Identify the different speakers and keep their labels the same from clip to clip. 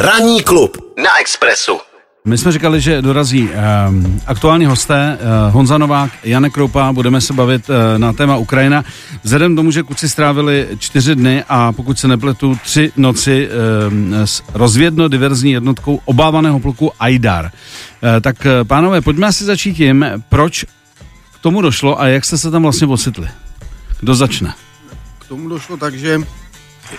Speaker 1: Ranní klub na Expressu.
Speaker 2: My jsme říkali, že dorazí um, aktuální hosté uh, Honza Novák, Janek Kroupa, budeme se bavit uh, na téma Ukrajina. Vzhledem k tomu, že kluci strávili čtyři dny a pokud se nepletu, tři noci um, s rozvědno-diverzní jednotkou obávaného pluku Aidar. Uh, tak uh, pánové, pojďme asi začít tím, proč k tomu došlo a jak jste se tam vlastně ocitli. Kdo začne?
Speaker 3: K tomu došlo tak, že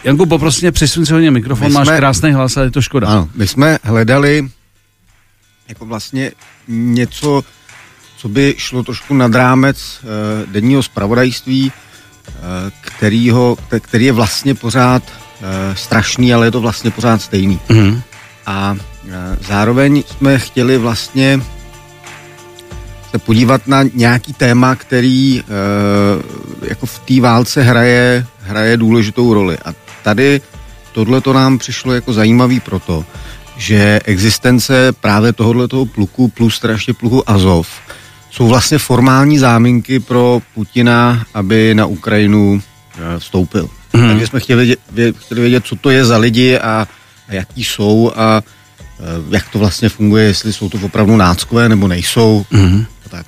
Speaker 2: Janku, poprosím tě, přisuň si hodně mikrofon,
Speaker 3: My
Speaker 2: máš
Speaker 3: jsme-
Speaker 2: krásný hlas, ale je to škoda.
Speaker 3: ano, my jsme hledali jako vlastně něco, co by šlo trošku nad rámec uh, denního zpravodajství, uh, kterýho, kte- který je vlastně pořád uh, strašný, ale je to vlastně pořád stejný.
Speaker 2: Mhm.
Speaker 3: A uh, zároveň jsme chtěli vlastně se podívat na nějaký téma, který uh, jako v té válce hraje, hraje důležitou roli. A tady tohle to nám přišlo jako zajímavý proto, že existence právě tohoto pluku plus ještě pluku Azov jsou vlastně formální záminky pro Putina, aby na Ukrajinu eh, vstoupil.
Speaker 2: Mhm.
Speaker 3: Mm. Takže jsme chtěli vědět, vě- chtěli vědět, co to je za lidi a, a jaký jsou a eh, jak to vlastně funguje, jestli jsou to opravdu náckové nebo nejsou. A tak.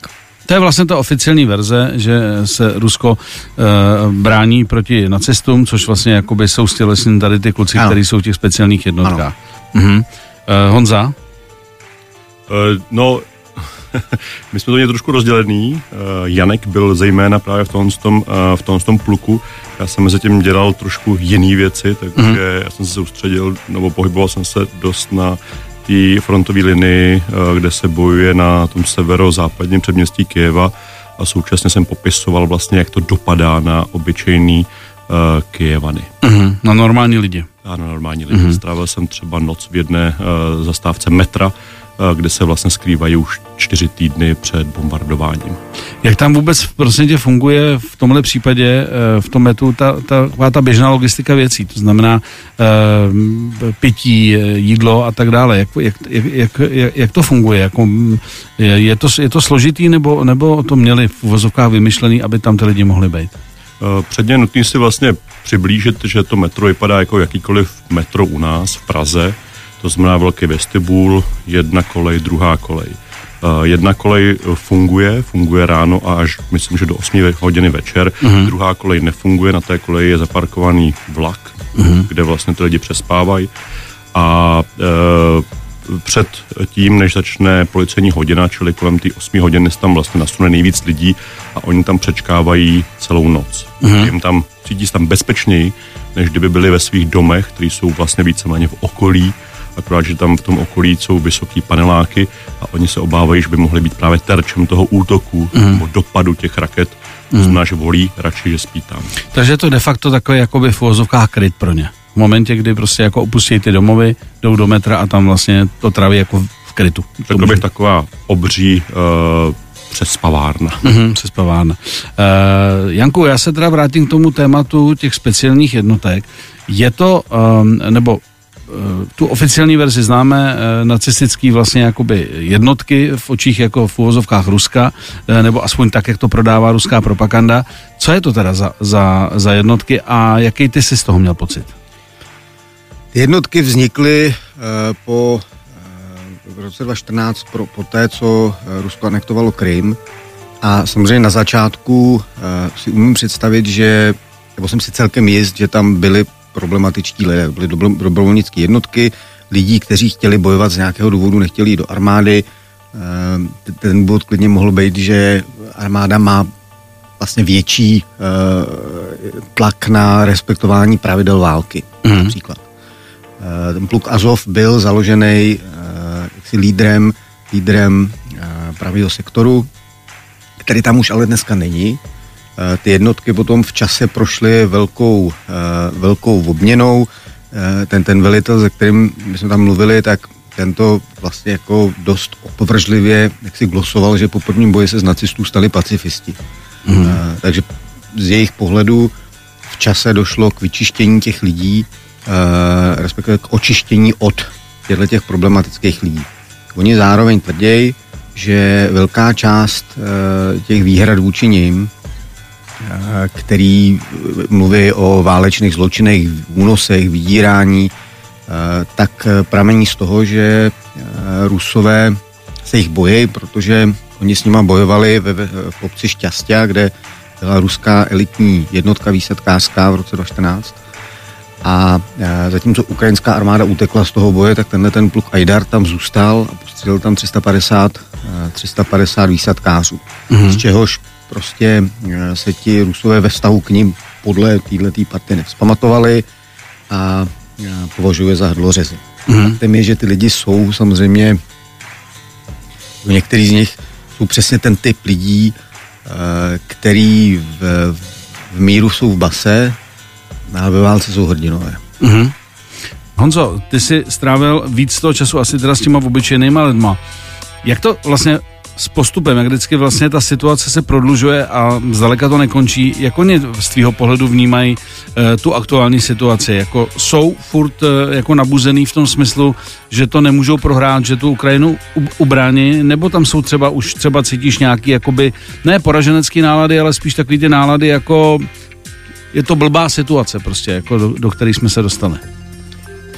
Speaker 2: To je vlastně ta oficiální verze, že se Rusko uh, brání proti nacistům, což vlastně jakoby jsou stělesní tady ty kluci,
Speaker 3: Ano.
Speaker 2: kteří jsou v těch speciálních jednotkách. Mhm. Uh, Honza?
Speaker 4: Eh, No, my jsme to měli trošku rozdělený. Janek byl zejména právě v tom, tom, v tom, tom pluku. Já jsem mezi tím dělal trošku jiné věci, takže
Speaker 2: Mhm.
Speaker 4: já jsem se soustředil, nebo pohyboval jsem se dost na té frontové linii, eh, kde se bojuje na tom severozápadním předměstí Kyjeva a současně jsem popisoval vlastně, jak to dopadá na obyčejný uh, Kyjevany.
Speaker 2: Mhm. Na normální lidi.
Speaker 4: A na normální lidi. Mm-hmm. Strávil jsem třeba noc v jedné uh, zastávce metra, uh, kde se vlastně skrývají už čtyři týdny před bombardováním.
Speaker 2: Jak tam vůbec prostě tě funguje v tomhle případě, eh, v tom metu, ta, ta, taková ta běžná logistika věcí, to znamená uh, pití, eh, jídlo a tak dále. Jak, jak, jak, jak, jak, to funguje? Jako, je, to, je to složitý, nebo, nebo to měli v uvozovkách vymyšlený, aby tam ty lidi mohli být?
Speaker 4: Předně nutný si vlastně přiblížit, že to metro vypadá jako jakýkoliv metro u nás v Praze, to znamená velký vestibul, jedna kolej, druhá kolej. Uh, jedna kolej funguje, funguje ráno a až myslím, že do 8 hodiny večer. Uh-huh. Druhá kolej nefunguje, na té koleji je zaparkovaný vlak, uh-huh. kde vlastně ty lidi přespávají. A uh, před tím, než začne policejní hodina, čili kolem té 8 hodiny, se tam vlastně nasune nejvíc lidí a oni tam přečkávají celou noc. Uh-huh. Jim tam, cítí se tam bezpečněji, než kdyby byli ve svých domech, které jsou vlastně víceméně v okolí, akorát, že tam v tom okolí jsou vysoký paneláky a oni se obávají, že by mohli být právě terčem toho útoku mm. nebo dopadu těch raket. To znamená, že volí radši, že spí tam.
Speaker 2: Takže je to de facto takový jakoby v uvozovkách kryt pro ně. V momentě, kdy prostě jako opustí ty domovy, jdou do metra a tam vlastně to tráví jako v krytu.
Speaker 4: Řekl bych taková obří uh, přespavárna.
Speaker 2: Mhm, se spavárna. Uh, Janku, já se teda vrátím k tomu tématu těch speciálních jednotek. Je to, um, nebo tu oficiální verzi známe, uh, nacistický vlastně jakoby jednotky v očích jako v uvozovkách Ruska, uh, nebo aspoň tak, jak to prodává ruská propaganda. Co je to teda za, za, za jednotky a jaký ty jsi z toho měl pocit?
Speaker 3: Ty jednotky vznikly po v roce 2014 pro, po té, co Rusko anektovalo Krym. A samozřejmě na začátku si umím představit, že, nebo jsem si celkem jist, že tam byli problematičtí lidé, byly dobro- dobrovolnické jednotky, lidí, kteří chtěli bojovat z nějakého důvodu, nechtěli jít do armády. T- ten bod klidně mohl být, že armáda má vlastně větší uh, tlak na respektování pravidel války, mm. například. Uh, ten pluk Azov byl založený jaksi lídrem, lídrem pravého sektoru, který tam už ale dneska není. Uh, ty jednotky potom v čase prošly velkou, uh, velkou obměnou. Uh, ten, ten velitel, se kterým my jsme tam mluvili, tak tento vlastně jako dost opovržlivě jak si glosoval, že po prvním boji se z nacistů stali pacifisti. Mm. Takže z jejich pohledu v čase došlo k vyčištění těch lidí, respektive k očištění od těchto těch problematických lidí. Oni zároveň tvrději, že velká část těch výhrad vůči nim, uh, který mluví o válečných zločinech, únosech, vydírání, tak pramení z toho, že Rusové se jich bojí, protože oni s nima bojovali ve, v obci Šťastia, kde byla ruská elitní jednotka výsadkářská v roce 2014. A zatímco ukrajinská armáda utekla z toho boje, tak tenhle ten pluk Aidar tam zůstal a postřelil tam 350, 350 výsadkářů. Mm-hmm. Z čehož prostě se ti rusové ve vztahu k ním podle této party nevzpamatovali a považuje za hrdlořezy. Mm-hmm. Faktem je, že ty lidi jsou samozřejmě, některý z nich jsou přesně ten typ lidí, Eh, který v, v míru jsou v base, ale ve válce jsou hrdinové. Mm-hmm.
Speaker 2: Honzo, ty jsi strávil víc toho času asi teda s těma obyčejnýma lidma. Jak to vlastně s postupem, jak vždycky vlastně ta situace se prodlužuje a zdaleka to nekončí, jak oni z tvýho pohledu vnímají e, tu aktuální situaci? Jako jsou furt e, jako nabuzený v tom smyslu, že to nemůžou prohrát, že tu Ukrajinu ubrání, nebo tam jsou třeba už třeba cítíš nějaký jakoby, ne poraženecký nálady, ale spíš takový ty nálady jako je to blbá situace prostě, jako do, do které jsme se dostali.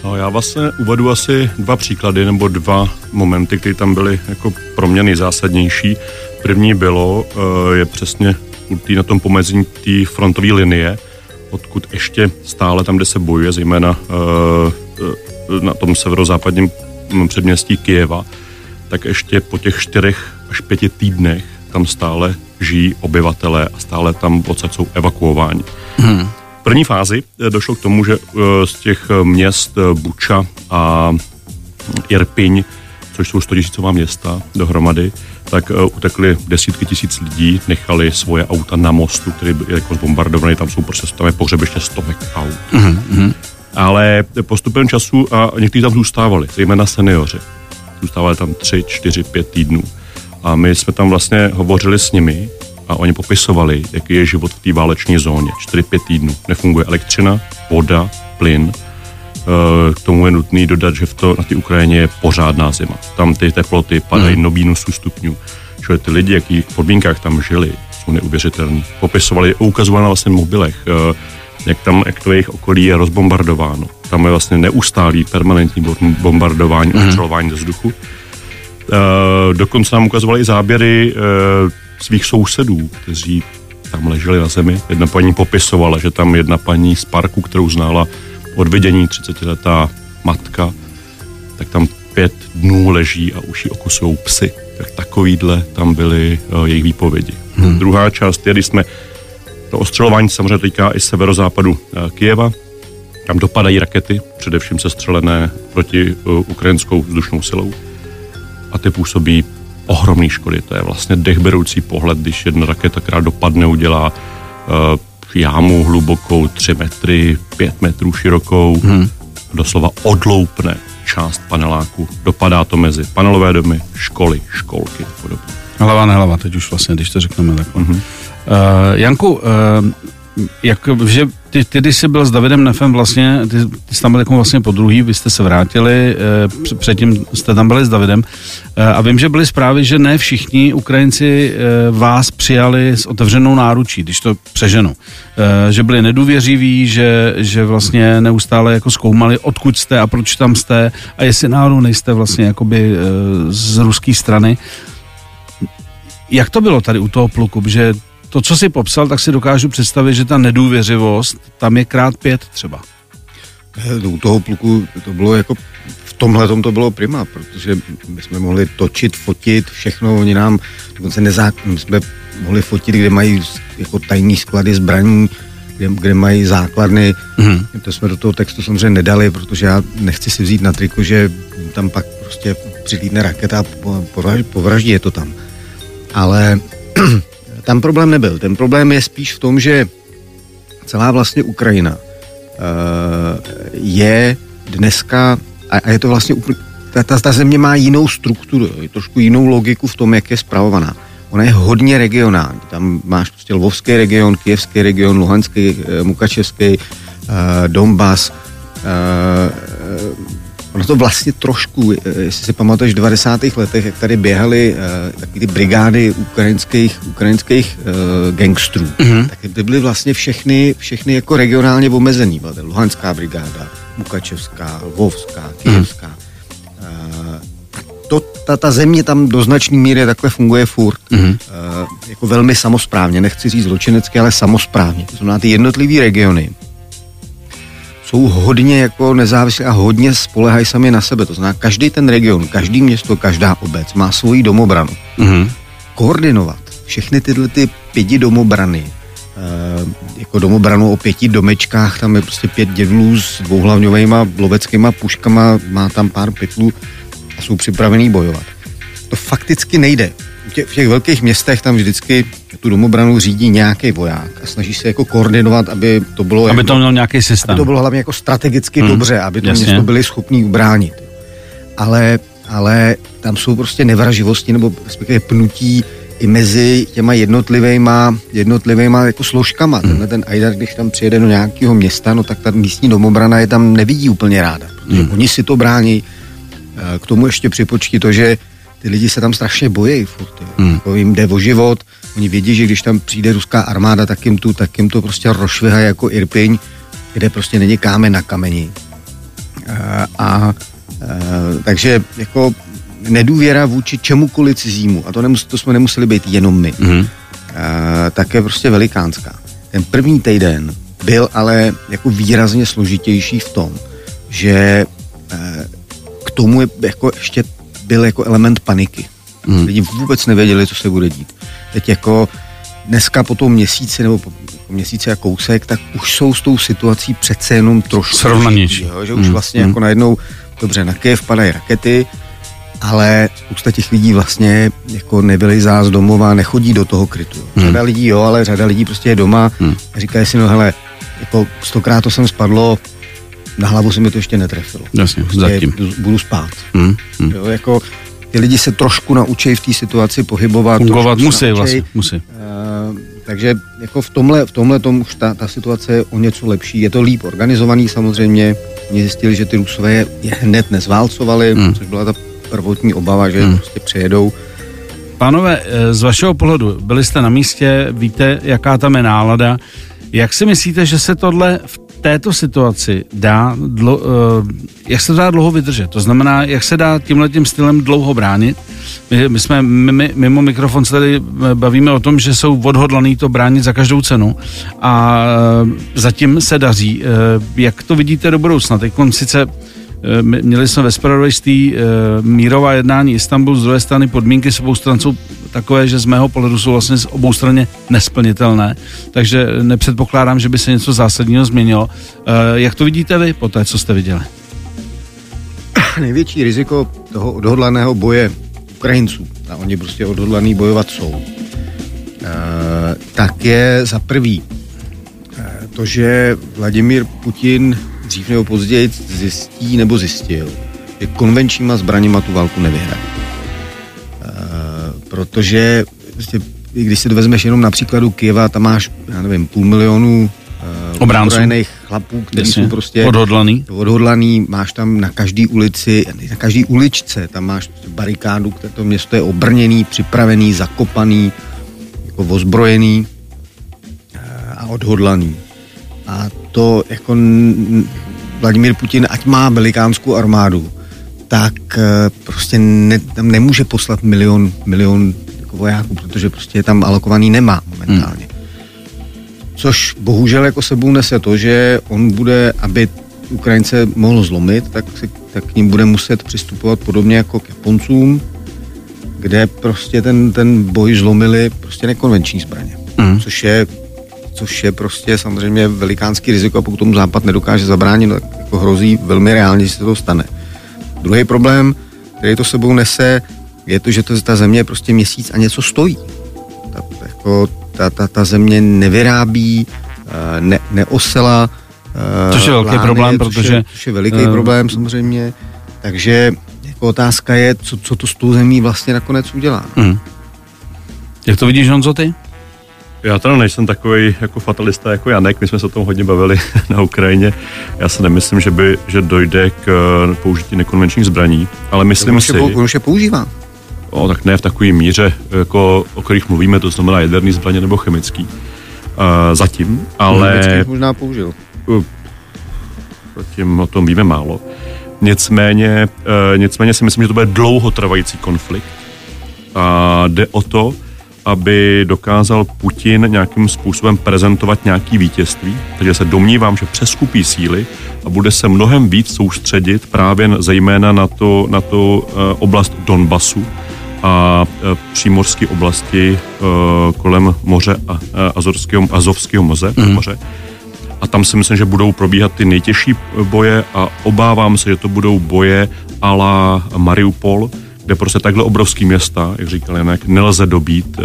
Speaker 4: No, já vlastně uvedu asi dva příklady nebo dva momenty, které tam byly jako pro mě nejzásadnější. První bylo, eh, je přesně na tom pomezení té frontové linie, odkud ještě stále tam, kde se bojuje, zejména eh, eh, na tom severozápadním předměstí Kijeva, tak ještě po těch čtyřech až pěti týdnech tam stále žijí obyvatelé a stále tam odsaď jsou evakuováni. Hmm první fázi eh, došlo k tomu, že eh, z těch eh, měst Buča a Irpiň, což jsou 100 tisícová města dohromady, tak utekly desítky tisíc lidí, nechali svoje auta na mostu, který byl jako zbombardovaný, tam jsou prostě tam je pohřebiště stovek aut. Mm-hmm. Ale postupem času a někteří tam zůstávali, zejména seniori. Zůstávali tam tři, čtyři, pět týdnů. A my jsme tam vlastně hovořili s nimi a oni popisovali, jaký je život v té váleční zóně. 4-5 týdnů. Nefunguje elektřina, voda, plyn. Eh, k tomu je nutný dodat, že v to, na té Ukrajině je pořádná zima. Tam ty teploty padají mm. do minus stupňů. Čili ty lidi, jaký v podmínkách tam žili, jsou neuvěřitelní. Popisovali, ukazovali na vlastně mobilech, eh, jak tam, jak to jejich okolí je rozbombardováno. Tam je vlastně neustálý permanentní bombardování, mm. ostřelování do vzduchu. Uh, dokonce nám ukazovali i záběry svých sousedů, kteří tam leželi na zemi. Jedna paní popisovala, že tam jedna paní z parku, kterou znala od vidění 30-letá matka, tak tam pět dnů leží a už ji okusují psy. Tak takovýhle tam byly uh, jejich výpovědi. Hmm. Druhá část je, když jsme to ostřelování samozřejmě týká i severozápadu uh, Kijeva, tam dopadají rakety, především sestřelené proti uh, ukrajinskou vzdušnou silou a ty působí ohromné škody. To je vlastně dechberoucí pohled, když jedna raketa, která dopadne, udělá uh, jámu hlubokou 3 metry, 5 metrů širokou, hmm. doslova odloupne část paneláku. Dopadá to mezi panelové domy, školy, školky a podobně.
Speaker 2: Hlava nehlava, teď už vlastně, když to řekneme takhle. Mm-hmm. Uh, Janku, uh, jak, že ty, ty, když jsi byl s Davidem Nefem vlastně, ty, ty jsi tam byl jako vlastně po druhý, vy jste se vrátili, eh, předtím jste tam byli s Davidem eh, a vím, že byly zprávy, že ne všichni Ukrajinci eh, vás přijali s otevřenou náručí, když to přeženu. Eh, že byli nedůvěřiví, že, že vlastně neustále jako zkoumali, odkud jste a proč tam jste a jestli náhodou nejste vlastně jakoby eh, z ruské strany. Jak to bylo tady u toho pluku, že to, co si popsal, tak si dokážu představit, že ta nedůvěřivost tam je krát pět třeba.
Speaker 3: Eh, u toho pluku to bylo jako v tomhle to bylo prima, protože my jsme mohli točit, fotit, všechno, oni nám dokonce nezák... my jsme mohli fotit, kde mají jako tajní sklady zbraní, kde, kde mají základny. Mm-hmm. To jsme do toho textu samozřejmě nedali, protože já nechci si vzít na triko, že tam pak prostě přilítne raketa a povraždí je to tam. Ale tam problém nebyl. Ten problém je spíš v tom, že celá vlastně Ukrajina uh, je dneska, a, je to vlastně ta, ta, ta země má jinou strukturu, je trošku jinou logiku v tom, jak je zpravovaná. Ona je hodně regionální. Tam máš prostě Lvovský region, Kijevský region, Luhanský, eh, Mukačevský, uh, Donbass, Ono to vlastně trošku, eh, jestli si pamatuješ v 90. letech, jak tady běhaly uh, taky ty brigády ukrajinských, ukrajinských uh, gangstrů, mm-hmm. tak ty byly vlastně všechny, všechny jako regionálně omezený. Byla Luhanská brigáda, Mukačevská, Lvovská, Kijevská. Mm. To, ta, ta země tam do značné míry takhle funguje furt. Mm. Jako velmi samosprávně, nechci říct zločinecky, ale samosprávně. To znamená ty jednotlivé regiony jsou hodně jako nezávislé a hodně spolehají sami na sebe. To znamená, každý ten region, každý město, každá obec má svoji domobranu. Mm-hmm. Koordinovat všechny tyhle ty pěti domobrany, e, jako domobranu o pěti domečkách, tam je prostě pět děvlů s dvouhlavňovými loveckýma puškama, má tam pár pytlů a jsou připravený bojovat. To fakticky nejde v těch velkých městech tam vždycky tu domobranu řídí nějaký voják a snaží se jako koordinovat, aby to bylo...
Speaker 2: Aby to měl nějaký systém.
Speaker 3: Aby to bylo hlavně jako strategicky hmm. dobře, aby to Jasně. město byli schopní ubránit. Ale, ale tam jsou prostě nevraživosti nebo respektive pnutí i mezi těma jednotlivýma, jednotlivýma jako složkama. Hmm. Tenhle ten Aidar, když tam přijede do nějakého města, no tak ta místní domobrana je tam nevidí úplně ráda, protože hmm. oni si to brání. Eh, k tomu ještě připočti to, že ty lidi se tam strašně bojí furt. Hmm. Jako jim jde o život, oni vědí, že když tam přijde ruská armáda, tak jim, tu, tak jim to prostě rozšvihá jako Irpiň, kde prostě není kámen na kameni. A, a, a takže jako nedůvěra vůči čemukoliv cizímu, a to, nemus, to jsme nemuseli být jenom my, hmm. a, tak je prostě velikánská. Ten první týden byl ale jako výrazně složitější v tom, že k tomu je jako ještě byl jako element paniky. Hmm. Lidi vůbec nevěděli, co se bude dít. Teď jako dneska po tom měsíci nebo po měsíci a kousek, tak už jsou s tou situací přece jenom trošku
Speaker 2: srovnanější.
Speaker 3: Že už hmm. vlastně hmm. jako najednou, dobře, na Kiev padají rakety, ale spousta těch lidí vlastně jako nevylizá z domova, nechodí do toho krytu. Hmm. Řada lidí jo, ale řada lidí prostě je doma hmm. a říkají si, no hele, jako stokrát to jsem spadlo, na hlavu se mi to ještě netrefilo.
Speaker 2: Jasně, prostě zatím.
Speaker 3: Budu spát. Hmm, hmm. Jo, jako ty lidi se trošku naučí v té situaci pohybovat.
Speaker 2: Fungovat musí vlastně, musí. Uh,
Speaker 3: takže jako v tomhle, v tomhle tom už ta, ta situace je o něco lepší. Je to líp organizovaný samozřejmě. Oni zjistili, že ty Rusové je hned nezválcovali, hmm. což byla ta prvotní obava, že hmm. prostě přejedou.
Speaker 2: Pánové, eh, z vašeho pohledu, byli jste na místě, víte, jaká tam je nálada. Jak si myslíte, že se tohle v této situaci dá, dlo, uh, jak se dá dlouho vydržet? To znamená, jak se dá tímhle tím stylem dlouho bránit? My, my jsme my, mimo mikrofon se tady eh, bavíme o tom, že jsou odhodlaný to bránit za každou cenu a uh, zatím se daří. Jak to vidíte do budoucna? Teď sice Eh, měli jsme ve spravodajství eh, mírová jednání Istanbul, z druhé strany podmínky s obou stran jsou takové, že z mého pohledu jsou vlastně z obou straně nesplnitelné, takže nepředpokládám, že by se něco zásadního změnilo. Eh, jak to vidíte vy po té, co jste viděli?
Speaker 3: Největší riziko toho odhodlaného boje Ukrajinců, a oni prostě odhodlaný bojovat jsou, tak je za prvý to, že Vladimír Putin dřív nebo později zjistí nebo zjistil, že konvenčníma zbraněma tu válku nevyhraje. Protože prostě, když si to vezmeš jenom na příkladu Kieva, tam máš, já nevím, půl milionu uh,
Speaker 2: obránců
Speaker 3: chlapů, kteří jsou prostě
Speaker 2: odhodlaný.
Speaker 3: odhodlaný. Máš tam na každý ulici, na každý uličce, tam máš barikádu, které to město je obrněný, připravený, zakopaný, jako ozbrojený uh, a odhodlaný. A to jako Vladimír Putin, ať má velikánskou armádu, tak eh, prostě ne, tam nemůže poslat milion, milion jako vojáků, protože prostě je tam alokovaný nemá momentálně. Hmm. Což bohužel jako sebou nese to, že on bude, aby Ukrajince mohl zlomit, tak, si, tak k ním bude muset přistupovat podobně jako k Japoncům, kde prostě ten, ten boj zlomili prostě nekonvenční zbraně. Hmm. Což je což je prostě samozřejmě velikánský riziko a pokud tomu Západ nedokáže zabránit, tak jako hrozí velmi reálně, že se to stane. Druhý problém, který to sebou nese, je to, že to, ta země prostě měsíc a něco stojí. Ta, jako, ta, ta, ta země nevyrábí, eh, ne, neosela.
Speaker 2: Eh, což je velký plány, problém, protože... Což
Speaker 3: je, což je veliký uh, problém samozřejmě. Takže jako otázka je, co, co to s tou zemí vlastně nakonec udělá. Hmm.
Speaker 2: Jak to vidíš, Honzo, ty?
Speaker 4: Já teda nejsem takový jako fatalista jako Janek, my jsme se o tom hodně bavili na Ukrajině. Já si nemyslím, že, by, že dojde k eh, použití nekonvenčních zbraní, ale myslím si...
Speaker 3: On už je používá.
Speaker 4: O, tak ne v takové míře, jako, o kterých mluvíme, to znamená jaderný zbraně nebo chemický. Uh, zatím, ale...
Speaker 3: Chemický možná použil. Uh,
Speaker 4: Zatím o tom víme málo. Nicméně, e, nicméně si myslím, že to bude dlouhotrvající konflikt. A jde o to, aby dokázal Putin nějakým způsobem prezentovat nějaký vítězství. Takže se domnívám, že přeskupí síly a bude se mnohem víc soustředit právě zejména na to, na to e, oblast Donbasu, a e, přímořské oblasti e, kolem moře a Azorského, Azovského moře, mm. moře. A tam si myslím, že budou probíhat ty nejtěžší boje a obávám se, že to budou boje ala Mariupol, kde prostě takhle obrovský města, jak říkal Janek, nelze dobít uh,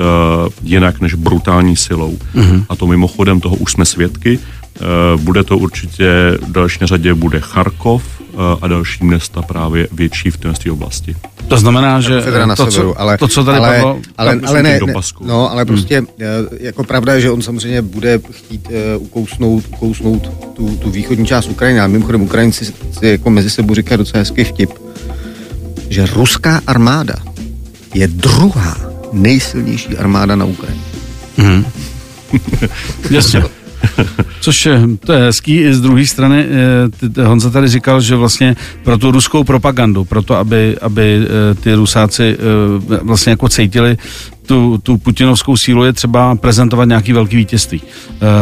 Speaker 4: jinak než brutální silou. Mm-hmm. A to mimochodem toho už jsme svědky. Uh, bude to určitě, v další řadě bude Charkov uh, a další města právě větší v té oblasti.
Speaker 2: To znamená, že
Speaker 3: na to, severu,
Speaker 2: co, ale, to, co tady
Speaker 3: ale,
Speaker 2: padlo,
Speaker 3: ale, ale ne, ne, no, ale prostě hmm. jako pravda je, že on samozřejmě bude chtít uh, ukousnout, ukousnout tu, tu východní část Ukrajiny. A mimochodem Ukrajinci si jako mezi sebou říkají docela hezký vtip, že ruská armáda je druhá nejsilnější armáda na Ukrajině. Hmm.
Speaker 2: Jasně. Což to je hezký. I z druhé strany eh, Honza tady říkal, že vlastně pro tu ruskou propagandu, pro to, aby, aby eh, ty rusáci eh, vlastně jako cítili tu, tu putinovskou sílu, je třeba prezentovat nějaký velký vítězství.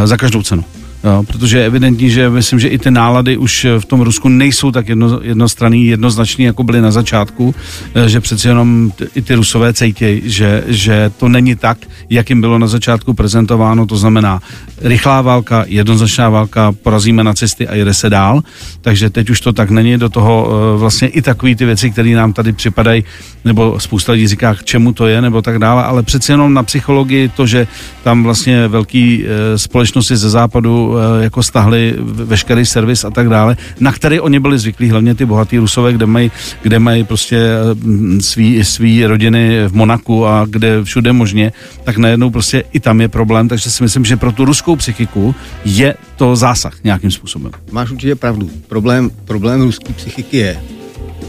Speaker 2: Za každou cenu. Jo, protože je evidentní, že myslím, že i ty nálady už v tom Rusku nejsou tak jedno, jednostranný, jednoznačný, jako byly na začátku, eh, že přeci jenom i ty Rusové cítějí, že, že to není tak, jak jim bylo na začátku prezentováno, to znamená rychlá válka, jednoznačná válka, porazíme nacisty a jede se dál, takže teď už to tak není, do toho eh, vlastně i takové ty věci, které nám tady připadají, nebo spousta lidí říká, k čemu to je, nebo tak dále, ale přeci jenom na psychologii to, že tam vlastně velký eh, společnosti ze západu Eh, jako stahli veškerý servis a tak dále, na který oni byli zvyklí, hlavně ty bohatý rusové, kde mají, kde mají prostě eh, svý, svý rodiny v Monaku a kde všude možně, tak najednou prostě i tam je problém, takže si myslím, že pro tu ruskou psychiku je to zásah nějakým způsobem.
Speaker 3: Máš určitě pravdu. Problém, problém ruské psychiky je,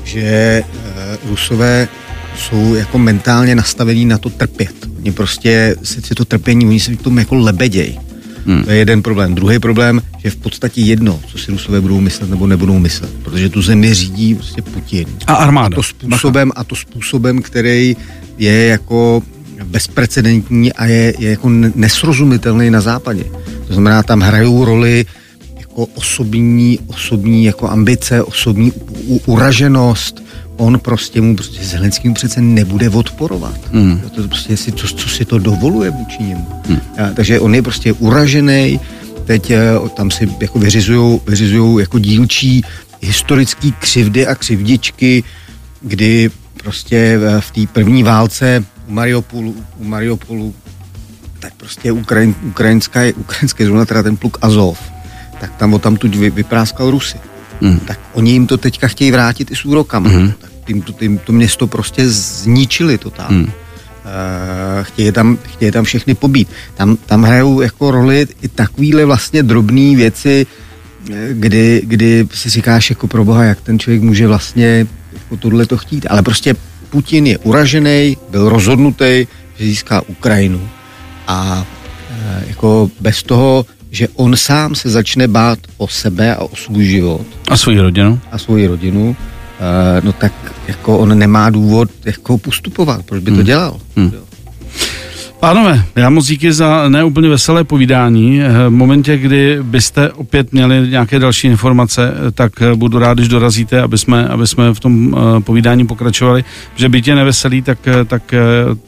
Speaker 3: že uh, rusové jsou jako mentálně nastavení na to trpět. Oni prostě si to trpění, oni se v tom jako lebeděj. Hmm. To je jeden problém. Druhý problém, že v podstatě jedno, co si Rusové budou myslet nebo nebudou myslet, protože tu zemi řídí prostě Putin.
Speaker 2: A armáda.
Speaker 3: A to způsobem, a to způsobem, který je jako bezprecedentní a je, je jako nesrozumitelný na západě. To znamená, tam hrajou roli jako osobní, osobní jako ambice, osobní u, uraženost, on prostě mu, prostě Zelenský mu přece nebude odporovat. Hmm. To prostě si, co, co si to dovoluje vůči němu. Hmm. A, takže on je prostě uražený, teď eh, tam si jako vyřizují, vyřizují jako dílčí historický křivdy a křivdičky, kdy prostě v té první válce u Mariupolu, u Mariupolu tak prostě Ukrajin, ukrajinská, ukrajinské zóna, teda ten pluk Azov, tak tam o tam tu vypráskal Rusy. Hmm. Tak oni jim to teďka chtějí vrátit i s úrokama. Hmm. Tak tím to, tím to město prostě zničili totálně. Hmm. Uh, chtějí, tam, chtějí tam všechny pobít. Tam, tam hrajou jako roli i takovýhle vlastně drobné věci, eh, kdy, kdy si říkáš jako pro boha, jak ten člověk může vlastně jako tohle to chtít. Ale prostě Putin je uražený, byl rozhodnutý, že získá Ukrajinu a uh, jako bez toho, že on sám se začne bát o sebe a o svůj život.
Speaker 2: A svoji rodinu.
Speaker 3: A svoji rodinu, uh, no tak jako on nemá důvod jako postupovat, proč by to hmm. dělal. Hmm.
Speaker 2: Pánové, já moc díky za neúplně veselé povídání. Eh, v momentě, kdy byste opět měli nějaké další informace, eh, tak budu rád, když dorazíte, aby jsme, aby jsme v tom povídání pokračovali. Že bytě neveselý, tak, tak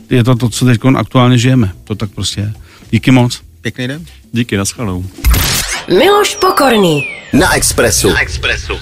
Speaker 2: je to to, co teď aktuálně žijeme. To tak prostě je. Díky moc.
Speaker 3: Pěkný den.
Speaker 4: Díky, naschledanou.
Speaker 1: Miloš Pokorný. Na Expressu. Na Expressu.